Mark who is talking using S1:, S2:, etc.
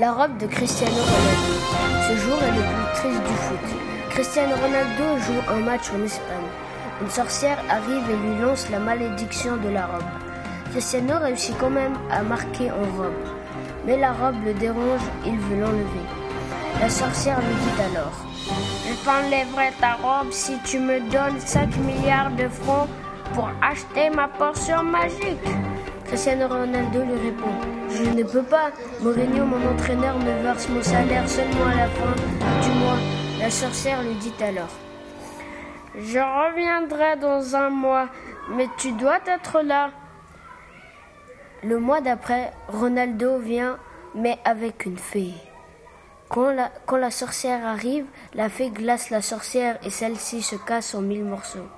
S1: La robe de Cristiano Ronaldo. Ce jour est le plus triste du foot. Cristiano Ronaldo joue un match en Espagne. Une sorcière arrive et lui lance la malédiction de la robe. Cristiano réussit quand même à marquer en robe. Mais la robe le dérange, il veut l'enlever. La sorcière lui dit alors Je t'enlèverai ta robe si tu me donnes 5 milliards de francs pour acheter ma portion magique. Cristiano Ronaldo lui répond Je ne peux pas. Mourinho, mon entraîneur, me verse mon salaire seulement à la fin du mois. La sorcière lui dit alors Je reviendrai dans un mois, mais tu dois être là. Le mois d'après, Ronaldo vient, mais avec une fée. Quand la, quand la sorcière arrive, la fée glace la sorcière et celle-ci se casse en mille morceaux.